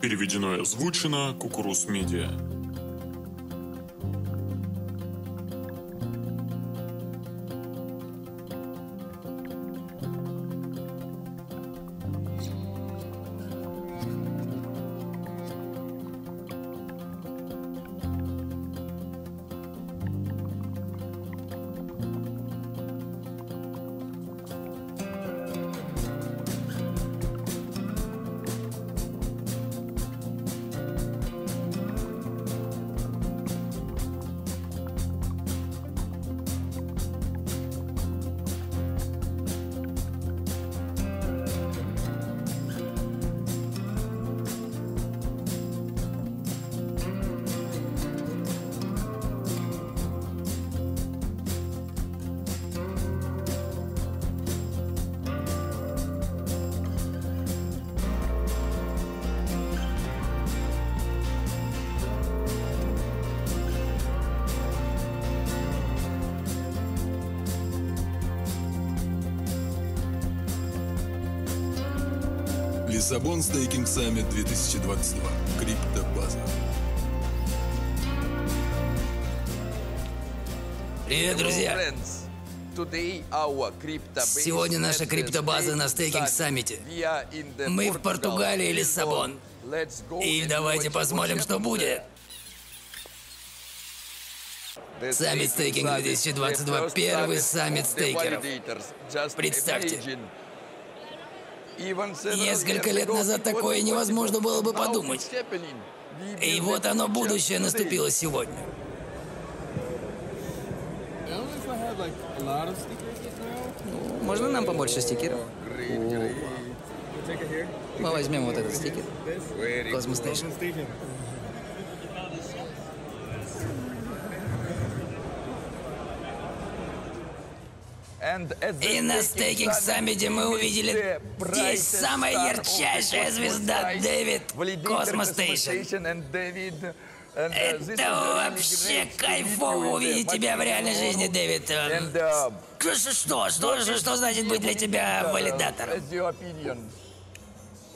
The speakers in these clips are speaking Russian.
Переведено и озвучено Кукуруз Медиа. Сегодня наша криптобаза на стейкинг саммите. Мы в Португалии, Лиссабон. И давайте посмотрим, что будет. Саммит стейкинг 2022. Первый саммит стейкеров. Представьте. Несколько лет назад такое невозможно было бы подумать. И вот оно, будущее, наступило сегодня. Можно нам побольше стикеров? Мы возьмем вот этот стикер. Cosmos Station. И на staking саммите мы увидели здесь самая ярчайшая звезда Дэвид Cosmos Station. Это вообще кайфово увидеть тебя в реальной жизни, Дэвид. Что, что, что, что, что значит быть для тебя валидатором?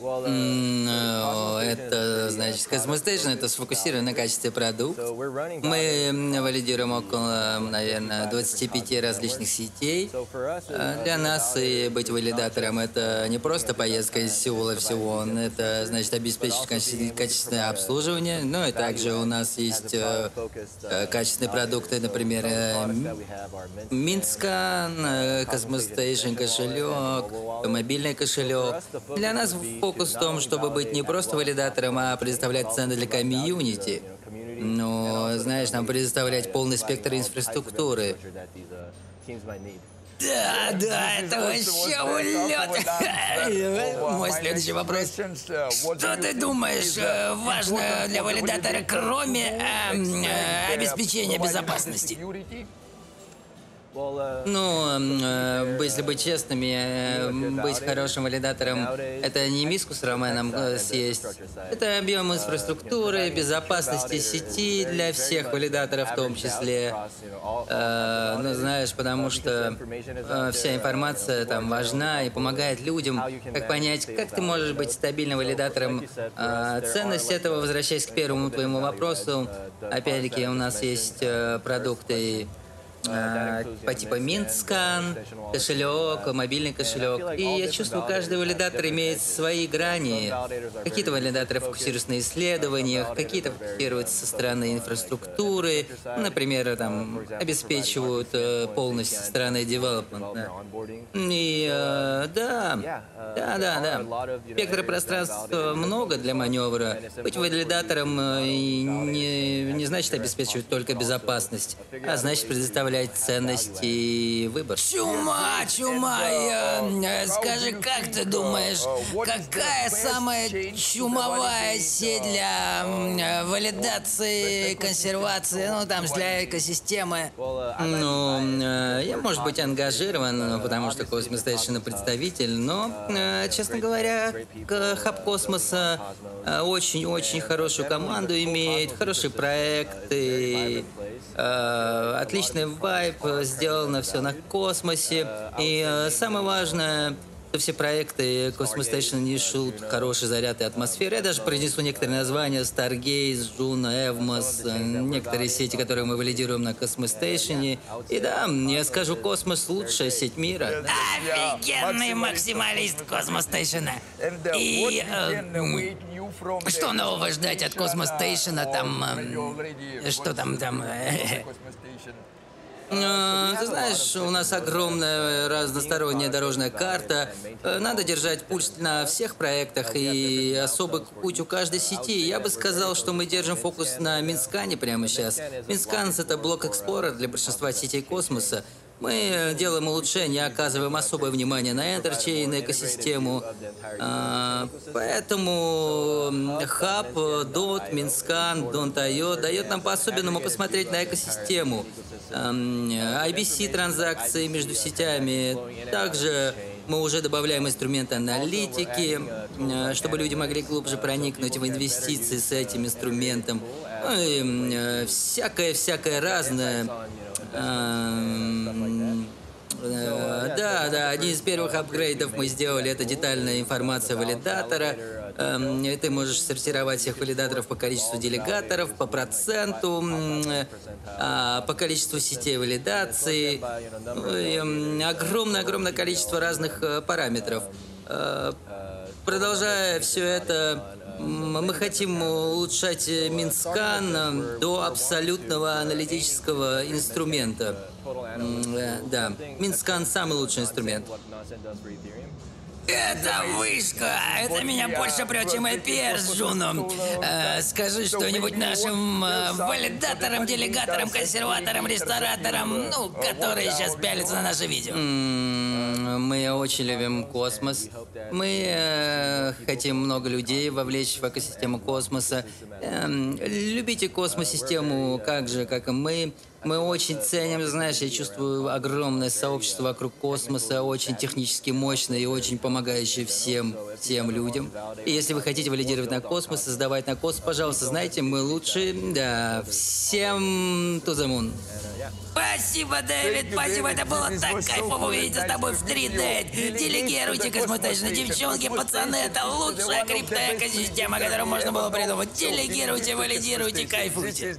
Ну, это значит, Station это сфокусировано на качестве продукта. Мы валидируем около, наверное, 25 различных сетей. А для нас и быть валидатором это не просто поездка из Сеула в Сеул, это значит обеспечить качественное обслуживание. Ну и также у нас есть э, э, качественные продукты, например, Mintscan, Station кошелек, мобильный кошелек. Для нас фокус в том, чтобы быть не просто валидатором, а предоставлять ценность для комьюнити. Но, знаешь, нам предоставлять полный спектр инфраструктуры. Да, да, это вообще улет. Мой следующий вопрос. Что ты думаешь э, важно для валидатора, кроме э, э, обеспечения безопасности? Ну, э, если быть честными, э, быть хорошим валидатором — это не миску с раменом э, съесть. Это объем инфраструктуры, безопасности сети для всех валидаторов в том числе. Ну, знаешь, потому что вся информация там важна и помогает людям, как понять, как ты можешь быть стабильным валидатором. Ценность этого, возвращаясь к первому твоему вопросу, опять-таки у нас есть э, продукты по типу Минтскан, кошелек, мобильный кошелек. И я чувствую, каждый валидатор имеет свои грани. Какие-то валидаторы фокусируются на исследованиях, какие-то фокусируются со стороны инфраструктуры, например, там, обеспечивают э, полностью стороны девелопмента. И э, да, да, да, да. Спектра пространства много для маневра. Быть валидатором э, не, не значит обеспечивать только безопасность, а значит предоставлять представлять ценности и выбор. Чума, чума, я, скажи, как ты думаешь, какая самая чумовая сеть для валидации, консервации, ну там, для экосистемы? Ну, э, я, может быть, ангажирован, потому что Cosmos Station представитель, но, э, честно говоря, Хаб Космоса очень-очень хорошую команду имеет, хорошие проекты, э, отличный вайп, сделано все на космосе. И э, самое важное, все проекты Cosmos Station несут хороший заряд и атмосферу. Я даже произнесу некоторые названия. Stargaze, Juno, Evmos, э, некоторые сети, которые мы валидируем на Cosmos Station. И да, я скажу, Космос лучшая сеть мира. Офигенный максималист Cosmos Station. И э, что нового ждать от Cosmos Station? Там, э, что там, там... э, Э, Ты знаешь, у нас огромная разносторонняя дорожная карта. Э, Надо держать пульс на всех проектах и особый путь у каждой сети. Я бы сказал, что мы держим фокус на Mintscan е прямо сейчас. Mintscan — это block explorer для большинства сетей космоса. Мы делаем улучшения, оказываем особое внимание на Interchain, на экосистему. А, поэтому хаб, dot, Mintscan, dot io дает нам по-особенному посмотреть на экосистему. Ам, IBC транзакции между сетями. Также мы уже добавляем инструменты аналитики, э, чтобы люди могли глубже проникнуть в инвестиции с этим инструментом. Ну м, э, всякое-всякое разное. Ам, э, Да, да, один из первых апгрейдов мы сделали, это детальная информация валидатора. Эм, Ты можешь сортировать всех валидаторов по количеству делегаторов, по проценту, а, по количеству сетей валидации. Ну Огромное-огромное количество разных э, параметров. Э, Продолжая все это, мы хотим улучшать э, Mintscan э, до абсолютного аналитического инструмента. Да, Mintscan самый лучший инструмент. Это вышка! Это меня больше прет, чем IPS, Juno. Э, скажи что-нибудь нашим э, валидаторам, делегаторам, консерваторам, рестораторам, ну, которые сейчас пялятся на наше видео. Мы очень любим космос. Мы э, хотим много людей вовлечь в экосистему космоса. Эм, любите космосистему как же, как и мы. Мы очень ценим, знаешь, я чувствую огромное сообщество вокруг космоса, очень технически мощное и очень помогающее всем, всем людям. И если вы хотите валидировать на космос, создавать на космос, пожалуйста, знаете, мы лучшие, да, всем to the moon. Спасибо, Дэвид, спасибо, это было так кайфово увидеться с тобой в 3D. Делегируйте космотечно, девчонки, пацаны, это лучшая криптоэкосистема, которую можно было придумать. Делегируйте, валидируйте, кайфуйте.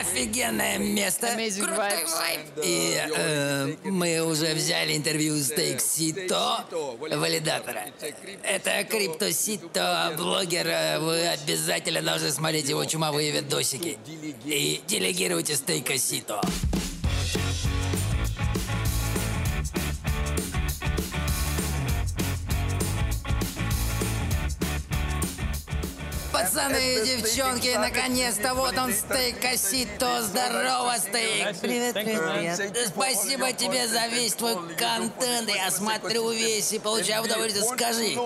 Офигенное место, Amazing крутой vibes. вайб. И э, мы уже взяли интервью с Тейксито, валидатора. Это Криптосито, блогер, э, вы обязательно должны смотреть его чумовые видосики. И делегируйте стейка Сито. Пацаны и девчонки, наконец-то вот он стейк Кассито. Здорово, стейк. Привет, привет. Спасибо тебе за весь твой контент. Я смотрю весь и получаю удовольствие. Скажи,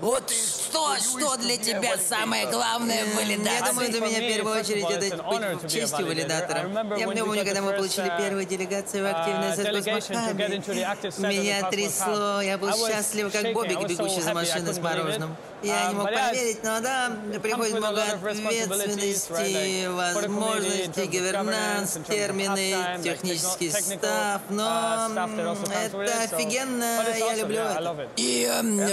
вот что, что для тебя самое главное в Я валидации? думаю, для меня в первую очередь это быть честью валидатором. Я помню, когда мы получили первую делегацию в активное Космохабе, меня трясло, я был счастлив, как Бобик, бегущий за машиной с мороженым. Я не мог поверить, но да, приходит много ответственности, возможностей, говернанс, термины, технический став, но м, это офигенно, я люблю это. И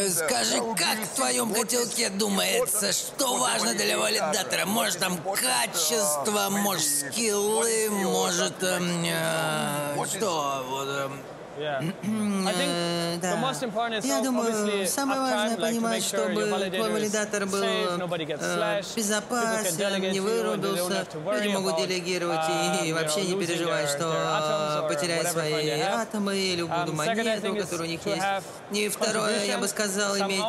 скажи, как в твоем котелке думается, что важно для валидатора? Может, там качество, может, скиллы, может, эм, э, что? Вот, Э. Я думаю, самое важное понимать, чтобы твой валидатор был э, безопасен, не вырубился. Люди могут делегировать и, и вообще не переживать, что потеряют свои атомы или любую монету, которая у них есть. И второе, я бы сказал, иметь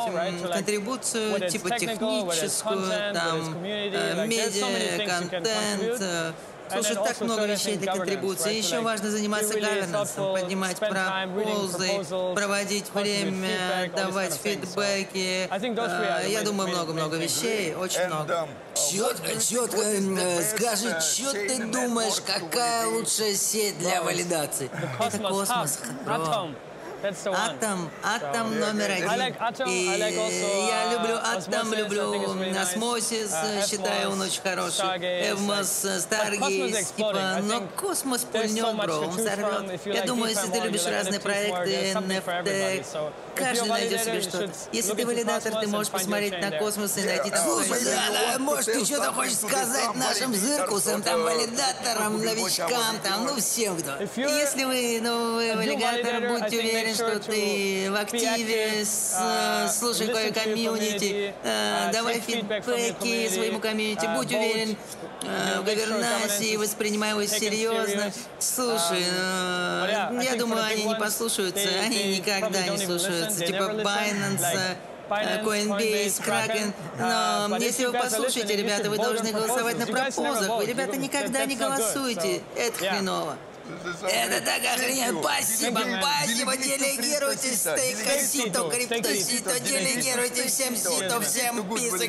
контрибуцию, типа техническую, там, э, медиа, контент, Слушай, так много вещей для контрибуции. Еще важно заниматься гавернансом, поднимать пропозы, проводить время, давать фидбэки. Э, Я думаю, много-много вещей, очень много. Четко, четко, э, скажи, что ты думаешь, какая лучшая сеть для валидации? Это космос, бро. Атом, атом номер один. И я люблю атом, люблю осмосис, считаю он очень хороший. Эвмос, Старгейс, типа, но космос пульнет, бро, он взорвет. Я думаю, если ты любишь разные проекты, NFT, каждый найдет себе что-то. Если ты валидатор, ты можешь посмотреть на космос и найти там Слушай, да, да, может, ты что-то хочешь сказать нашим зыркусам, там, валидаторам, новичкам, там, ну, всем, кто. Если вы новый валидатор, будьте уверены, что ты в активе, с, э, слушай кое комьюнити, э, давай фидбэки своему комьюнити, будь уверен э, в говернансе и воспринимай его серьезно. Слушай, э, я думаю, они не послушаются, они никогда не слушаются, типа Binance, э, Coinbase, Kraken. Но если вы послушаете, ребята, вы должны голосовать на пропозах. Вы, ребята, никогда не голосуете. Это хреново. Это так охрененно. Спасибо, спасибо. Делегируйте стейкосито, криптосито, делегируйте всем сито, всем пис и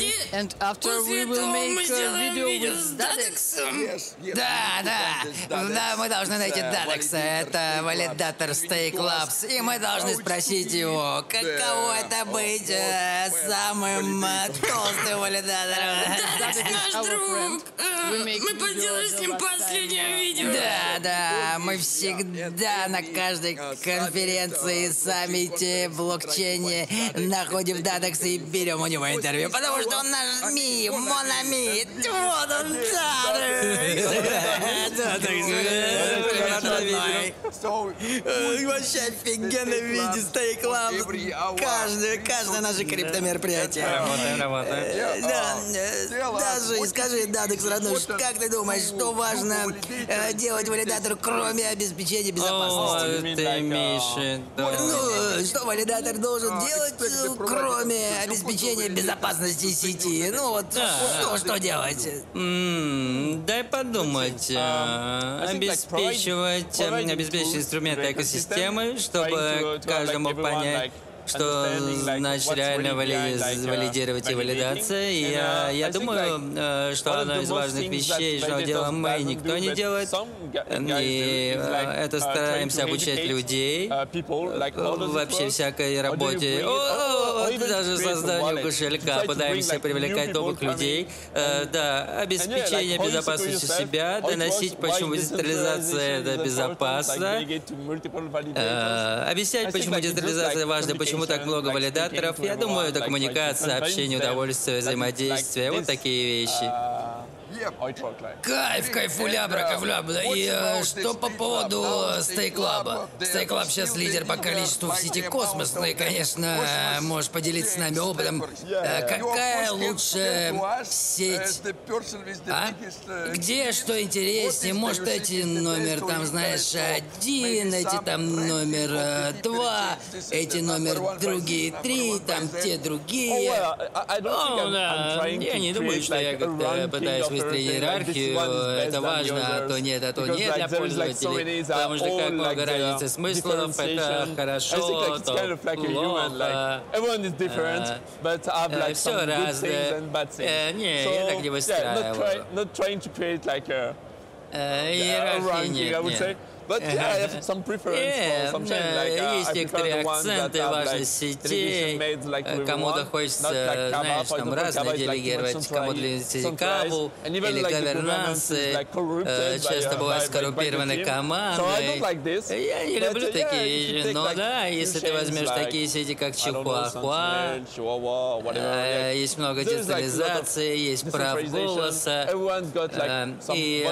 Влади. And after После we will этого мы make a сделаем video видео with с Dadex. Дадексом. Да, да. Да, мы должны найти Дадекса. Это валидатор Stake Labs. И мы должны спросить его, каково это быть э, самым э, толстым валидатором. Наш друг. Э, Мы поделали с ним последнее видео. Да, да, мы всегда на каждой конференции, саммите, блокчейне находим Дадекса и берем у него интервью, потому что он наш ми, монами. Вот он, Дадекс. Вообще офигенное видео Stake Lab. Каждое, каждое наше криптомероприятие. Работаем. Да, э, даже скажи, Дадекс, родной, как ты думаешь, что важно э, делать валидатору, кроме обеспечения безопасности? Ты имеешь. Ну, что валидатор должен делать, э, кроме обеспечения безопасности сети? Ну вот, что, что делать? М, Дай подумать. э, Обеспечивать, э, обеспечить инструменты экосистемы, чтобы каждый мог понять, что значит реально вали- валидировать и валидация. И я, я думаю, э, что одна из важных вещей, что делаем мы, никто не делает. И э, это стараемся обучать людей э, вообще всякой работе. О, даже созданию кошелька пытаемся привлекать новых людей. Э, Да, обеспечение безопасности себя, доносить, почему децентрализация это безопасно. Э, Объяснять, почему децентрализация важна, почему так много валидаторов. Я думаю, это коммуникация, общение, удовольствие, взаимодействие. Вот такие вещи. Кайф, кайфуля, бракавля. И э, что по поводу Stakelab а? Stakelab сейчас лидер по количеству в сети Космос. Ну и, конечно, э, можешь поделиться с нами опытом. Э, Какая лучшая сеть? А? Где что интереснее? Может, эти номер там, знаешь, один, эти там номер э, два, эти номер другие три, там те другие. О, да. Я не думаю, что я как-то пытаюсь выстроить иерархию. Это важно, а то нет, а то нет для пользователей. Потому что как много разницы смыслов, это хорошо, то плохо. Все разное. Э, Не, я так не выстраиваю. Э, Иерархии нет, нет. But yeah, I have some preference Э, for something да, like uh, есть некоторые акценты, важность сетей. Э, Кому-то хочется, знаешь, там like, делегировать, кому-то Каву and even, или говернансы. Э, Часто uh, бывают like this. Я не люблю uh, такие yeah, вещи. Но да, если ты возьмешь такие сети, как Чихуахуа, э, yeah. есть много децентрализации, есть прав голоса. Э, some И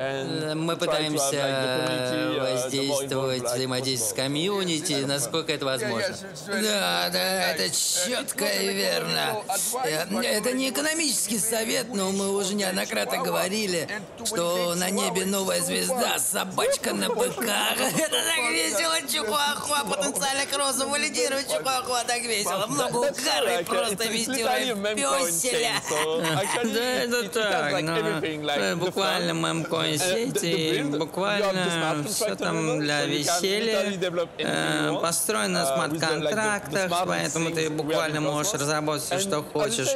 э. Э, Мы пытаемся uh, воздействовать, взаимодействовать с комьюнити, насколько это возможно. Да, да, это четко и верно. Э, Это не экономический совет, но мы уже неоднократно говорили, что на небе новая звезда, собачка на быках. Это так весело, Чухуахуа, потенциально к розовому лидирует Чухуахуа, так весело. Много угара и просто вестиваем пёселя. Да, это так, но э, буквально мемкоин сети, буквально все там для веселья, э, построено на смарт-контрактах, поэтому ты буквально можешь разработать все, что хочешь,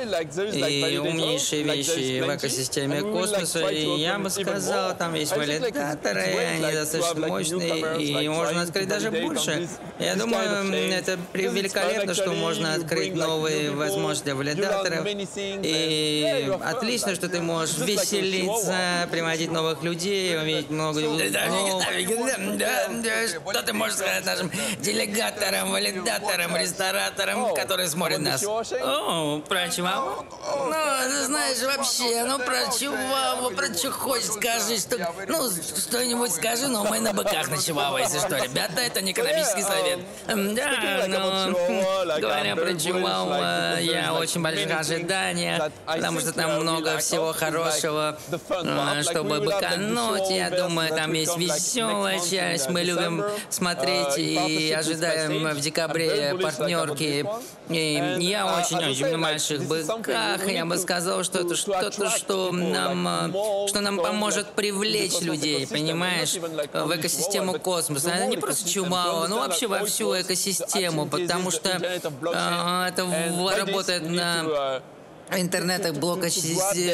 и умнейшие вещи в экосистеме космоса, и я бы сказал, там есть валидаторы, они достаточно мощные, и можно открыть даже больше. Я думаю, это великолепно, что можно открыть новые возможности для валидаторов, и отлично, что ты можешь веселиться, приводить новых людей, уметь много... Ну, что ты можешь сказать нашим делегаторам, валидаторам, рестораторам, которые смотрят нас? О, про чего? Ну, ты знаешь, вообще, ну про Чуваву, про что хочешь, скажи, что... Ну, что-нибудь скажи, но мы на быках на Чуваву, если что. Ребята, это не экономический совет. Да, но говоря про Чуваву, я очень больших ожиданиях, потому что там много всего хорошего, э, чтобы быкануть. Я думаю, там есть веселая часть. Мы любим смотреть и ожидаем в декабре партнерки. И я очень-очень в больших быках. Я бы сказал, что это что-то, что нам, э, что нам поможет привлечь людей, понимаешь, в экосистему космоса. Это не просто Чубао, но вообще во всю экосистему, потому что э, это работает на интернетах блока-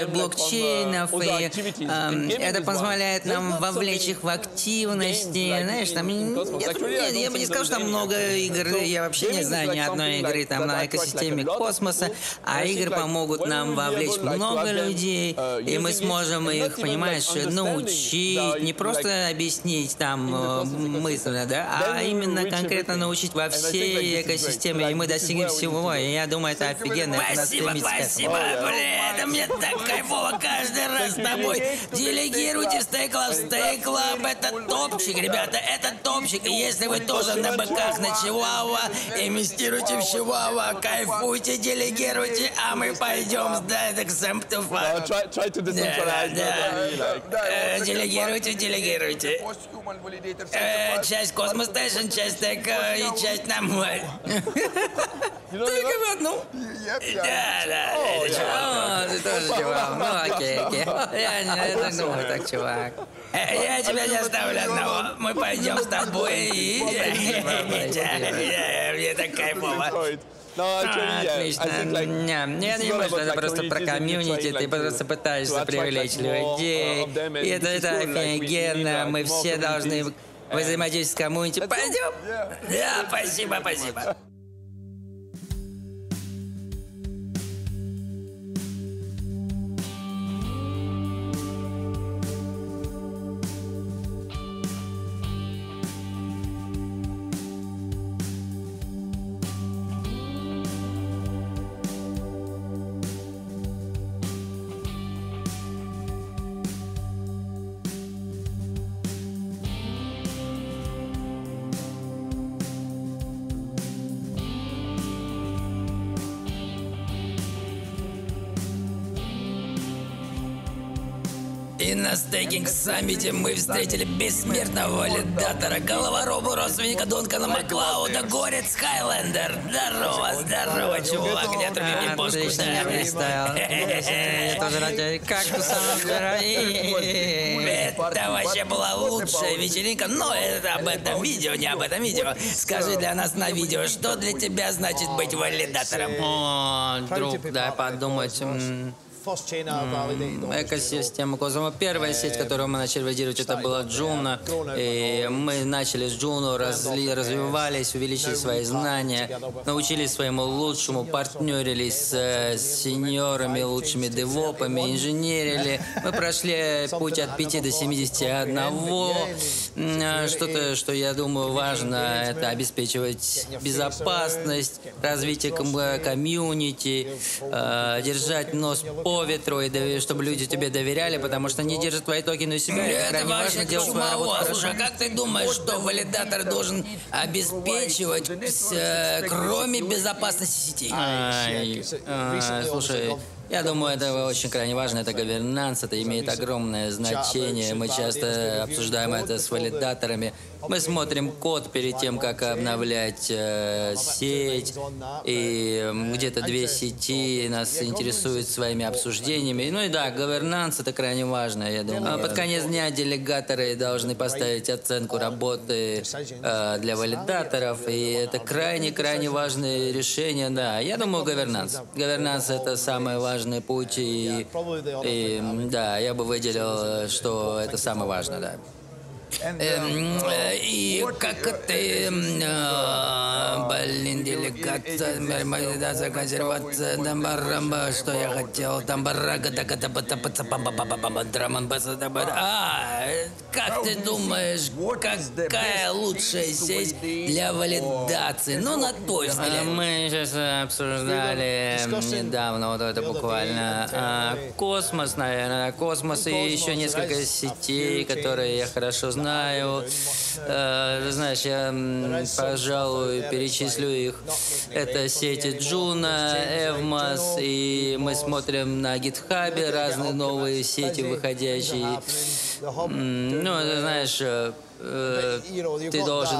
блокчейнов, и эм, это позволяет нам вовлечь их в активности, знаешь, там, нет, нет, я бы не сказал, что там много игр, я вообще не знаю ни одной игры там на экосистеме космоса, а игры помогут нам вовлечь много людей, и мы сможем их, понимаешь, научить, не просто объяснить там э, мысленно, да, а именно конкретно научить во всей экосистеме, и мы достигнем всего, и я думаю, это офигенно, Спасибо, этому. Спасибо, бля, это мне так кайфово каждый раз с тобой. Делегируйте Stay Club, Stay Club, это топчик, ребята, это топчик. И если вы тоже на быках на Чивауа, инвестируйте в Чивауа, кайфуйте, делегируйте, а мы пойдем с Дайдек Сэм try, try to decentralize. Да, not really, like- Э, Делегируйте, делегируйте. Э, Часть Космос Station, часть Тек и часть на море. Только в одну. Да, да, это чувак. Ты тоже чувак. Ну, окей, окей. Я не думаю, так, чувак. Э, Я тебя не оставлю одного. Мы пойдем с тобой и... Мне так кайфово. No, actually, yeah. I Отлично. like, Не, я не думаю, что это просто про комьюнити, ты просто пытаешься привлечь людей. И это, это офигенно, мы все должны взаимодействовать с комьюнити. Пойдем? Да, спасибо, спасибо. И на стейкинг саммите мы встретили бессмертного валидатора, головоробу родственника Дункана Маклауда, горец Хайлендер. Здорово, здорово, чувак, не отруби мне я да. Я тоже рад тебя кактусом Это вообще была лучшая вечеринка, но это об этом видео, не об этом видео. Скажи для нас на видео, что для тебя значит быть валидатором? О, друг, дай подумать. Экосистема Космоса. Первая сеть, которую мы начали валидировать, это была Juno. И мы начали с Juno, разли- развивались, увеличили свои знания, научились своему лучшему, партнерились с, э, с сеньорами, лучшими девопами, инженерили. Мы прошли путь от 5 до 71. М, э, Что-то, что я думаю важно, это обеспечивать безопасность, развитие ком- комьюнити, э, держать нос по и дови- чтобы люди тебе доверяли, потому что они держат твои токены у себя. и Это важно делать свою работу. Слушай, а как ты думаешь, что валидатор должен обеспечивать, с, э, кроме безопасности сетей? Ай, а, слушай, я думаю, это очень крайне важно. Это говернанс, это имеет огромное значение. Мы часто обсуждаем это с валидаторами. Мы смотрим код перед тем, как обновлять э, сеть. И м, где-то две сети нас интересуют своими обсуждениями. Ну и да, говернанс это крайне важно, я думаю. А Под конец дня делегаторы должны поставить оценку работы э, для валидаторов. И это крайне-крайне важное решение, да. Я думаю, говернанс. Говернанс это самый важный путь. И, и, да, я бы выделил, что это самое важное, да. Эм, э, и как ты, э, блин, делегация, валидация, консервация, дамбарамба, что я хотел, дамбарага, така та та та па па па па па драман баса та ба А, э, как ты думаешь, какая лучшая сеть для валидации? Ну, на твой А взгляд. Мы сейчас обсуждали недавно вот это буквально а, космос, наверное, космос и еще несколько сетей, которые я хорошо знаю. Э, ты знаешь, я, пожалуй, перечислю их. Это сети Juno, Evmos, и мы смотрим на гитхабе разные новые сети выходящие. Ну, знаешь, э, ты должен,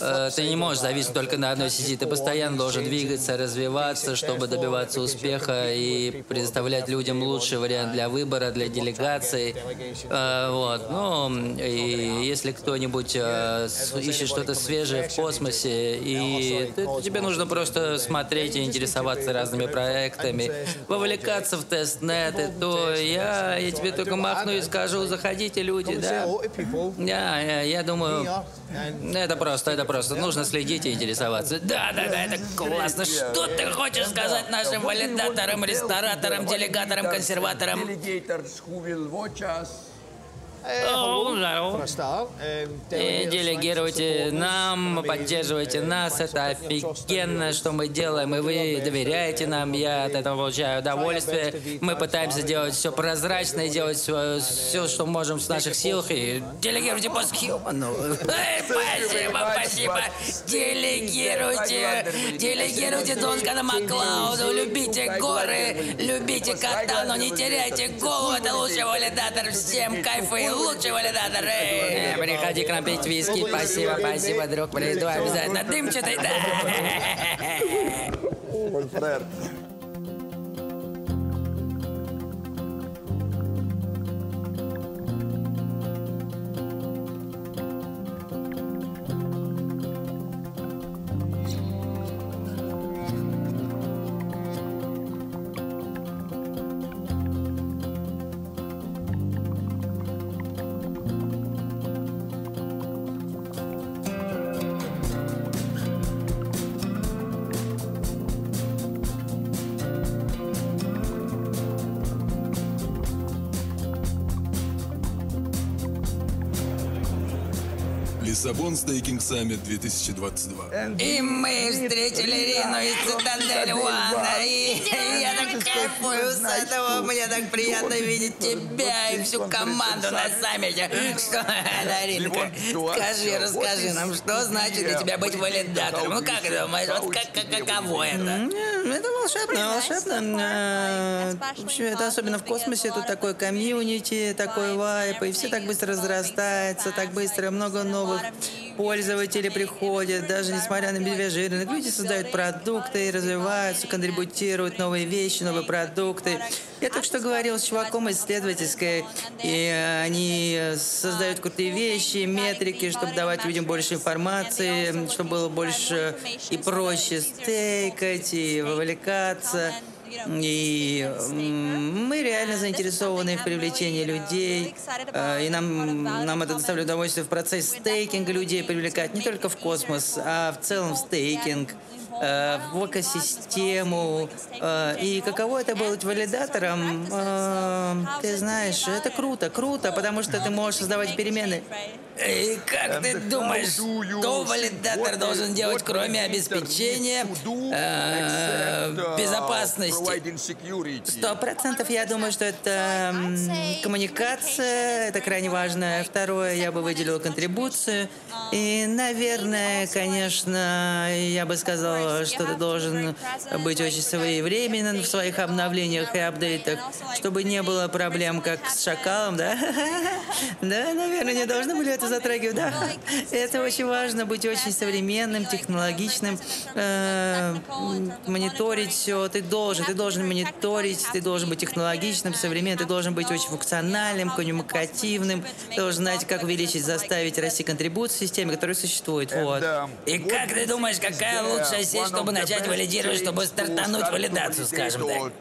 э, ты не можешь зависеть только на одной сети, ты постоянно должен двигаться, развиваться, чтобы добиваться успеха и предоставлять людям лучший вариант для выбора, для делегации. Э, Вот, ну, и если кто-нибудь э, ищет что-то свежее в космосе, и ты- тебе нужно просто смотреть и интересоваться разными проектами, вовлекаться в тестнеты, то я, я тебе только махну и скажу, заходите, люди, да. Я, я, думаю, это просто, это просто. Нужно следить и интересоваться. Да, да, да, это классно. Что ты хочешь сказать нашим валидаторам, рестораторам, делегаторам, консерваторам? Делегируйте нам, поддерживайте нас, это офигенно, что мы делаем, и вы доверяете нам, я от этого получаю удовольствие. Мы пытаемся делать все прозрачно и делать все, все что можем в наших силах, и Делегируйте постхьюману. Эй, Спасибо, спасибо. Делегируйте. Делегируйте Донскана Маклауду. Любите горы, любите кота, но не теряйте голову. Это лучший валидатор. Всем кайфа и лучший валидатор. Э, приходи к нам пить виски, спасибо, спасибо, друг, приду обязательно. Дымчатый, да. Staking Summit 2022. И мы встретили Рину из Citadel One 'а. И я так кайфую с этого. Мне так приятно видеть тебя и всю команду на саммите. Что, Ринка, скажи, расскажи нам, что значит для тебя быть валидатором? Ну как думаешь, вот как, как- каково это? Это волшебно, волшебно. Э, В общем, это особенно в космосе. Тут такой комьюнити, такой вайб, и все так быстро разрастается, так быстро много новых пользователей приходят, даже несмотря на медвежий рынок. Люди создают продукты, развиваются, контрибутируют новые вещи, новые продукты. Я только что говорил с чуваком исследовательской, и э, они создают крутые вещи, метрики, чтобы давать людям больше информации, чтобы было больше и проще стейкать, и вовлекаться. И мы реально заинтересованы в привлечении людей, э, и нам, нам это доставляет удовольствие в процесс стейкинга людей привлекать не только в космос, а в целом в стейкинг. Э, в экосистему. Э, и каково это быть валидатором? Э, ты знаешь, это круто, круто, потому что ты можешь создавать перемены. И как ты думаешь, что валидатор должен делать, кроме обеспечения э, безопасности? Сто процентов я думаю, что это коммуникация, это крайне важно. Второе, я бы выделил контрибуцию. И, наверное, конечно, я бы что ты должен быть очень своевременен в своих обновлениях и апдейтах, чтобы не было проблем, как с шакалом, да? Да, наверное, не должны были это затрагивать, да? Это очень важно, быть очень современным, технологичным, э, мониторить все. Ты должен, ты должен мониторить, ты должен быть технологичным, современным, ты должен быть очень функциональным, коммуникативным, ты должен знать, как увеличить, заставить расти контрибуцию в системе, которая существует. Вот. И как ты думаешь, какая лучшая сеть, чтобы начать валидировать, чтобы стартануть валидацию, скажем так?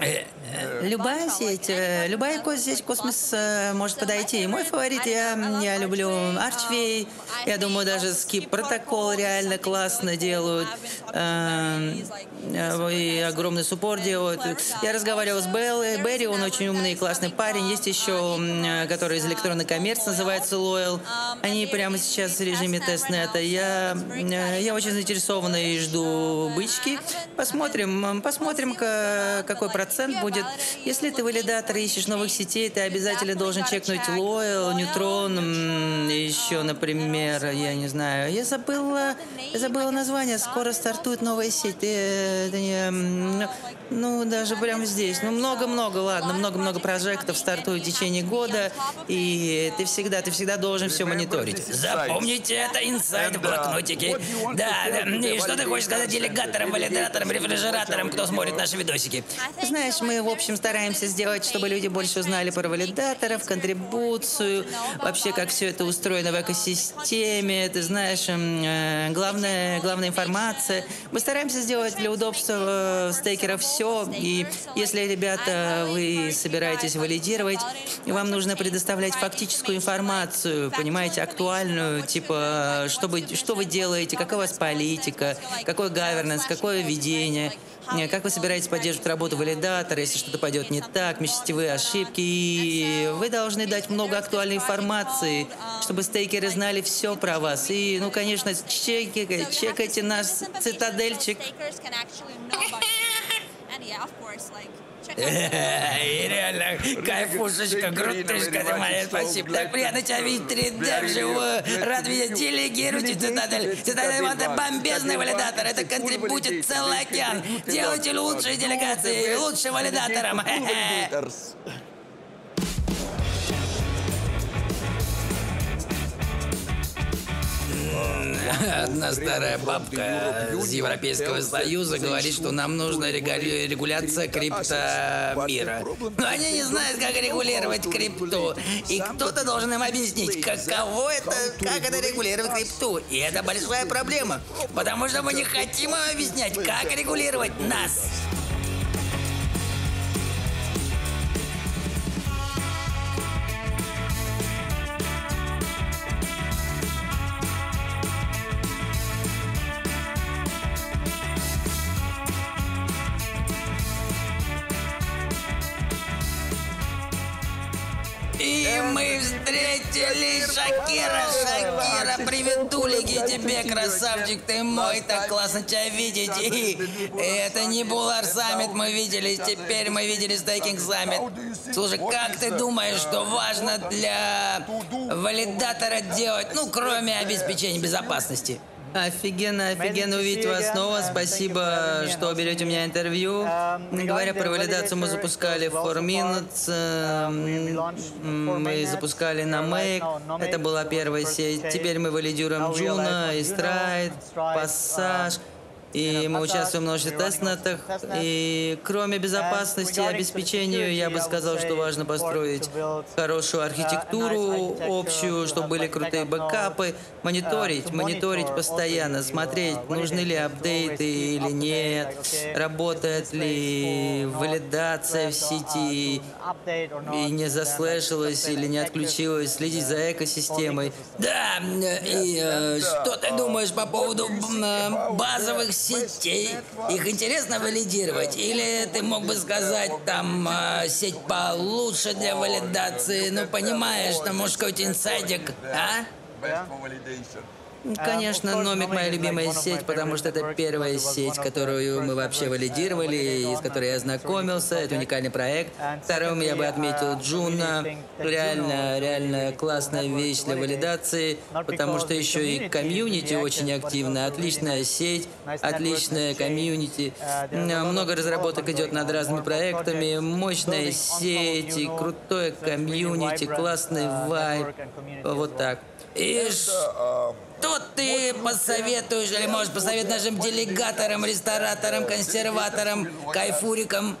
Э, Любая сеть, э, любая ко- сеть космос э, может подойти. И мой фаворит, я, я люблю Archway. Я думаю, даже Skip протокол реально классно делают. Эм, э, И огромный суппорт делают. Я разговаривал с Беллой. Берри, он очень умный и классный парень. Есть еще, э, который из электронной коммерции, называется Loyal. Они прямо сейчас в режиме тестнета. Я, э, я очень заинтересован и жду бычки. Посмотрим, посмотрим, ка- какой процент будет. Если ты валидатор ищешь новых сетей, ты обязательно должен чекнуть Loyal, Neutron, еще, например, я не знаю, я забыла, я забыла название. Скоро стартует новая сеть. Э, не, ну, даже прямо здесь. Ну, много-много, ладно, много-много прожектов стартует в течение года, и ты всегда, ты всегда должен все мониторить. Запомните это инсайд в блокнотике. Да, да. И что ты хочешь сказать делегаторам, валидаторам, рефрижераторам, кто смотрит наши видосики? Знаешь, мы, в общем, стараемся сделать, чтобы люди больше узнали про валидаторов, контрибуцию, вообще, как все это устроено в экосистеме, ты знаешь, м, э, главная, главная информация. Мы стараемся сделать для удобства э, стейкеров все, и если, ребята, вы собираетесь валидировать, вам нужно предоставлять фактическую информацию, понимаете, актуальную, типа, что вы, что вы делаете, какая у вас политика, какой governance, какое ведение, э, как вы собираетесь поддерживать работу валидатора, если что-то пойдет не так, межсетевые ошибки. И вы должны дать много актуальной информации, чтобы стейкеры знали все про вас. И, ну, конечно, чекайте, чекайте наш цитадельчик. И реально, кайфушечка, крутышка ты моя, спасибо. Так приятно тебя видеть 3D вживую. Рад видеть, делегируйте Цитадель. Цитадель это бомбезный валидатор, это контрибутит целый океан. Делайте лучшие делегации, лучшим валидатором. Одна старая бабка из Европейского Союза говорит, что нам нужна регуляция криптомира. Но они не знают, как регулировать крипту. И кто-то должен им объяснить, каково это, как это регулировать крипту. И это большая проблема, потому что мы не хотим им объяснять, как регулировать нас. Встретили Шакира. Шакира, приветулики тебе, красавчик ты мой. Так классно тебя видеть. Это Nebular Summit мы видели, теперь мы видели Staking Summit. Слушай, как ты думаешь, что важно для валидатора делать, ну, кроме обеспечения безопасности? Офигенно, офигенно увидеть вас снова. Спасибо, что берете у меня интервью. Говоря про валидацию, мы запускали 4 Minutes, э, м, мы запускали на Make. Это была первая сеть. Теперь мы валидируем Juno, Stride, Passage. И мы участвуем в множестве тестнетах. И кроме безопасности и обеспечению, я бы сказал, что важно построить хорошую архитектуру общую, чтобы были крутые бэкапы, мониторить, мониторить постоянно, смотреть, нужны ли апдейты или нет, работает ли валидация в сети, и не заслэшилась или не отключилась, следить за экосистемой. Да, и э, что ты думаешь по поводу э, базовых сетей? Их интересно валидировать? Или ты мог бы сказать, там, э, сеть получше для валидации? Ну, понимаешь, там, может, какой-то инсайдик, а? Конечно, Номик моя любимая сеть, потому что это первая сеть, которую мы вообще валидировали, и с которой я ознакомился. Это уникальный проект. Вторым я бы отметил Juno. Реально, реально классная вещь для валидации, потому что еще и комьюнити очень активно. Отличная сеть, отличная комьюнити. Много разработок идет над разными проектами. Мощная сеть, и крутое комьюнити, классный вайб. Вот так. И что ты посоветуешь, или можешь посоветовать нашим делегаторам, рестораторам, консерваторам, кайфурикам?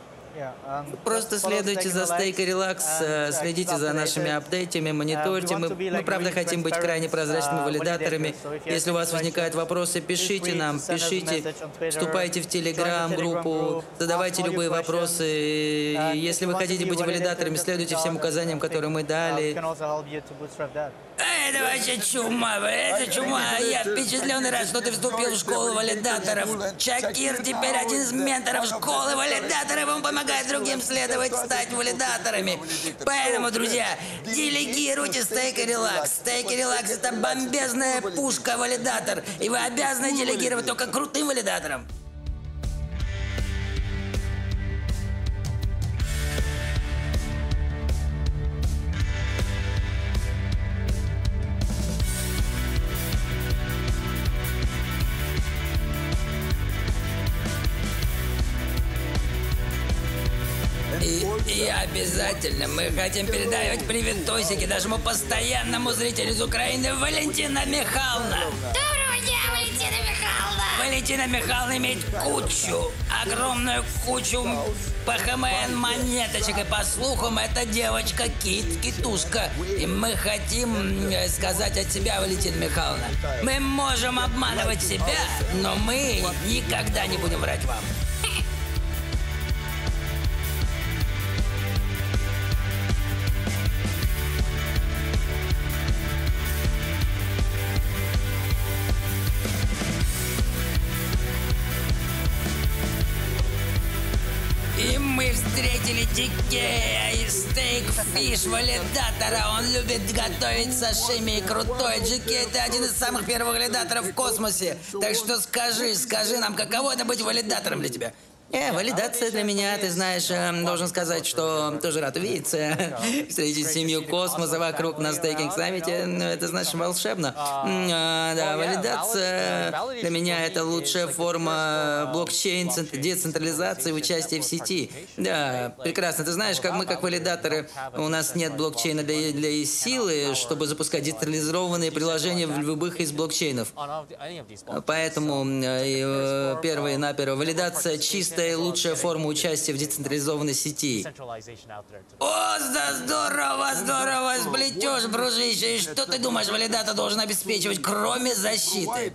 Просто следуйте за Стейк и Релакс, следите за нашими апдейтами, мониторьте. Мы, мы, правда, хотим быть крайне прозрачными валидаторами. Если у вас возникают вопросы, пишите нам, пишите, вступайте в Телеграм-группу, задавайте любые вопросы. Если вы хотите быть валидаторами, следуйте всем указаниям, которые мы дали. Это вообще чума, это чума. Я впечатленный рад, что ты вступил в школу валидаторов. Чакир теперь один из менторов школы валидаторов. Он помогает другим следовать стать валидаторами. Поэтому, друзья, делегируйте стейк и релакс. Стейк и релакс это бомбезная пушка-валидатор. И вы обязаны делегировать только крутым валидаторам. И, обязательно мы хотим передавать привет Тосике, нашему постоянному зрителю из Украины, Валентина Михайловна. Доброго дня, Валентина Михайловна! Валентина Михайловна имеет кучу, огромную кучу ПХМН монеточек. И по слухам, эта девочка кит, китушка. И мы хотим э, сказать от себя, Валентина Михайловна. Мы можем обманывать себя, но мы никогда не будем врать вам. Дикея Стейк Фиш валидатора. Он любит готовить сашими и крутой. Дикей это один из самых первых валидаторов в космосе. Так что скажи, скажи нам, каково это быть валидатором для тебя? Э, валидация для меня, ты знаешь, э, должен сказать, что тоже рад увидеться. Встретить семью космоса вокруг на стейкинг саммите, ну, это значит волшебно. А, да, валидация для меня это лучшая форма блокчейн, цент- децентрализации, участия в сети. Да, прекрасно. Ты знаешь, как мы, как валидаторы, у нас нет блокчейна для, для силы, чтобы запускать децентрализованные приложения в любых из блокчейнов. Поэтому э, э, первое наперво валидация чистая и лучшая форма участия в децентрализованной сети. О, да здорово, здорово сплетешь, дружище. И что ты думаешь, валидатор должен обеспечивать, кроме защиты?